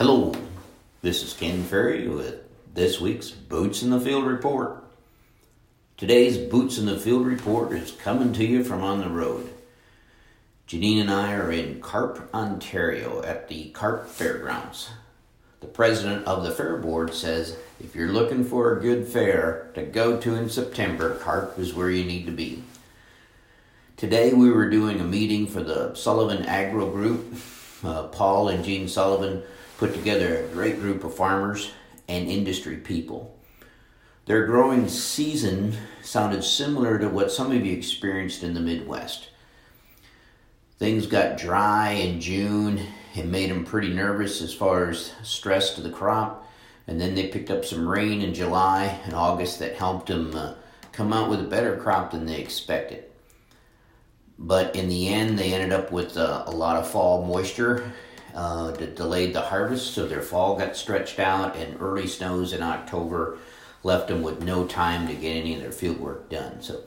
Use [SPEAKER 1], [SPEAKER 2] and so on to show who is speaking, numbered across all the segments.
[SPEAKER 1] Hello, this is Ken Ferry with this week's Boots in the Field Report. Today's Boots in the Field Report is coming to you from on the road. Janine and I are in Carp, Ontario at the Carp Fairgrounds. The president of the fair board says if you're looking for a good fair to go to in September, Carp is where you need to be. Today we were doing a meeting for the Sullivan Agro Group. Uh, Paul and Jean Sullivan put together a great group of farmers and industry people. Their growing season sounded similar to what some of you experienced in the Midwest. Things got dry in June and made them pretty nervous as far as stress to the crop. And then they picked up some rain in July and August that helped them uh, come out with a better crop than they expected. But in the end, they ended up with uh, a lot of fall moisture uh, that delayed the harvest, so their fall got stretched out, and early snows in October left them with no time to get any of their field work done. So,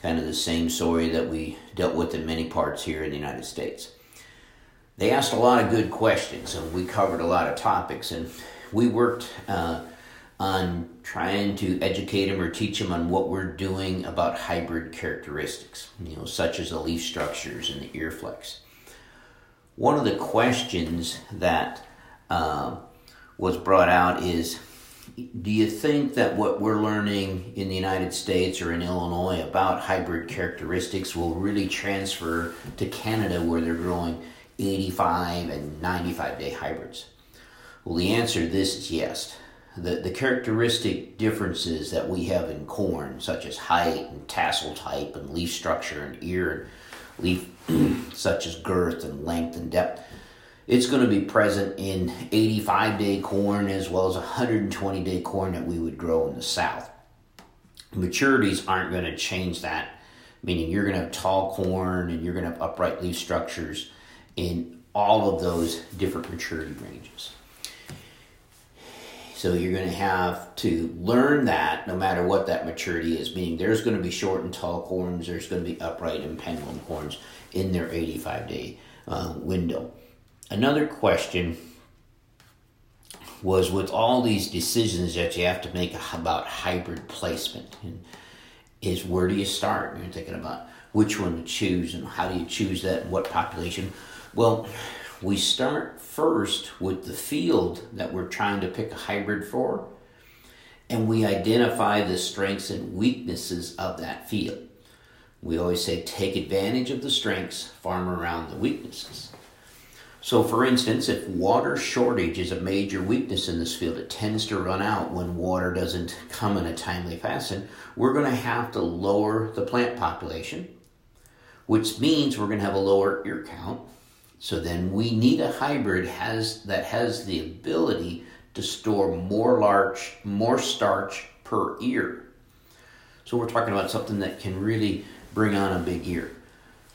[SPEAKER 1] kind of the same story that we dealt with in many parts here in the United States. They asked a lot of good questions, and we covered a lot of topics, and we worked uh, on trying to educate them or teach them on what we're doing about hybrid characteristics, you know, such as the leaf structures and the ear flex one of the questions that uh, was brought out is do you think that what we're learning in the United States or in Illinois about hybrid characteristics will really transfer to Canada where they're growing 85 and 95 day hybrids? Well, the answer to this is yes. The, the characteristic differences that we have in corn, such as height and tassel type and leaf structure and ear leaf such as girth and length and depth. It's going to be present in 85 day corn as well as 120 day corn that we would grow in the south. Maturities aren't going to change that, meaning you're going to have tall corn and you're going to have upright leaf structures in all of those different maturity ranges. So you're going to have to learn that no matter what that maturity is, meaning there's going to be short and tall corns, there's going to be upright and pendulum corns in their 85 day uh, window. Another question was with all these decisions that you have to make about hybrid placement is where do you start? You're thinking about which one to choose and how do you choose that and what population. Well, we start first with the field that we're trying to pick a hybrid for, and we identify the strengths and weaknesses of that field. We always say take advantage of the strengths, farm around the weaknesses. So, for instance, if water shortage is a major weakness in this field, it tends to run out when water doesn't come in a timely fashion, we're going to have to lower the plant population, which means we're going to have a lower ear count so then we need a hybrid has that has the ability to store more large, more starch per ear. So we're talking about something that can really bring on a big ear.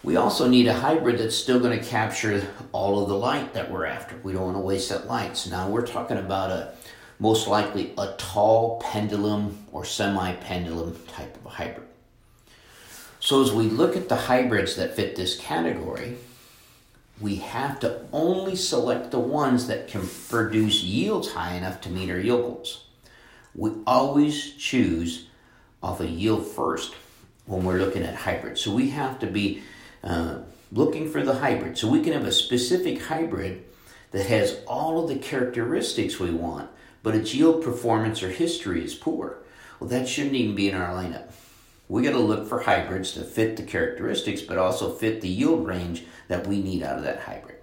[SPEAKER 1] We also need a hybrid that's still going to capture all of the light that we're after. We don't want to waste that light. So now we're talking about a most likely a tall pendulum or semi-pendulum type of hybrid. So as we look at the hybrids that fit this category, we have to only select the ones that can produce yields high enough to meet our yield goals. We always choose off a yield first when we're looking at hybrids. So we have to be uh, looking for the hybrid. So we can have a specific hybrid that has all of the characteristics we want, but its yield performance or history is poor. Well, that shouldn't even be in our lineup we got to look for hybrids to fit the characteristics but also fit the yield range that we need out of that hybrid.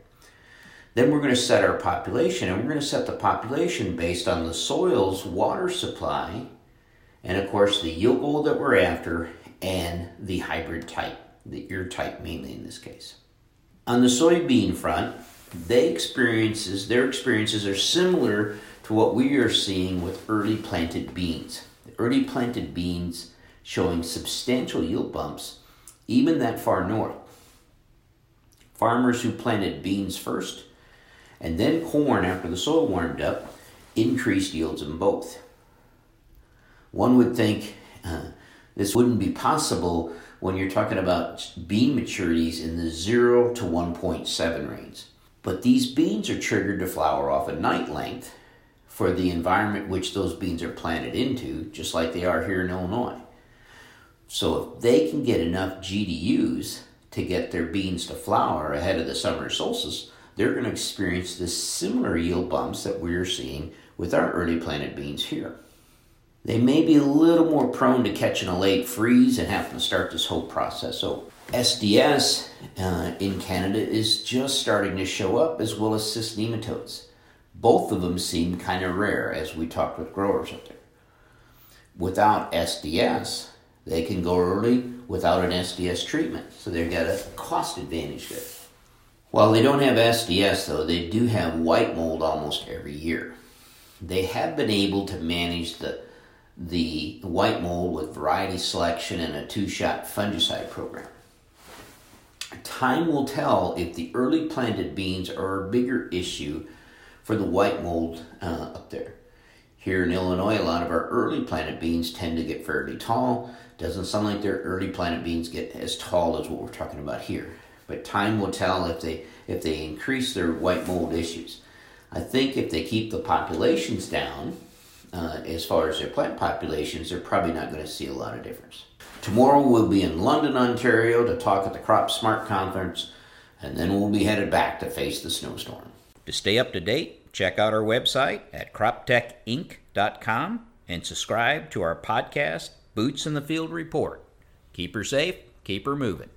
[SPEAKER 1] Then we're going to set our population, and we're going to set the population based on the soil's water supply, and of course the yield goal that we're after, and the hybrid type, the ear type mainly in this case. On the soybean front, they experiences their experiences are similar to what we are seeing with early planted beans. The early planted beans showing substantial yield bumps even that far north. Farmers who planted beans first and then corn after the soil warmed up increased yields in both. One would think uh, this wouldn't be possible when you're talking about bean maturities in the 0 to 1.7 range. But these beans are triggered to flower off a night length for the environment which those beans are planted into, just like they are here in Illinois. So if they can get enough GDUs to get their beans to flower ahead of the summer solstice, they're going to experience the similar yield bumps that we're seeing with our early planted beans here. They may be a little more prone to catching a late freeze and having to start this whole process So SDS uh, in Canada is just starting to show up as well as cyst nematodes. Both of them seem kind of rare as we talked with growers up there. Without SDS, they can go early without an SDS treatment, so they've got a cost advantage there. While they don't have SDS, though, they do have white mold almost every year. They have been able to manage the the white mold with variety selection and a two-shot fungicide program. Time will tell if the early planted beans are a bigger issue for the white mold uh, up there. Here in Illinois, a lot of our early planted beans tend to get fairly tall. Doesn't sound like their early planted beans get as tall as what we're talking about here. But time will tell if they if they increase their white mold issues. I think if they keep the populations down, uh, as far as their plant populations, they're probably not going to see a lot of difference. Tomorrow we'll be in London, Ontario to talk at the Crop Smart Conference, and then we'll be headed back to face the snowstorm. To stay up to date, check out our website at croptechinc.com and subscribe to our podcast, Boots in the Field Report. Keep her safe, keep her moving.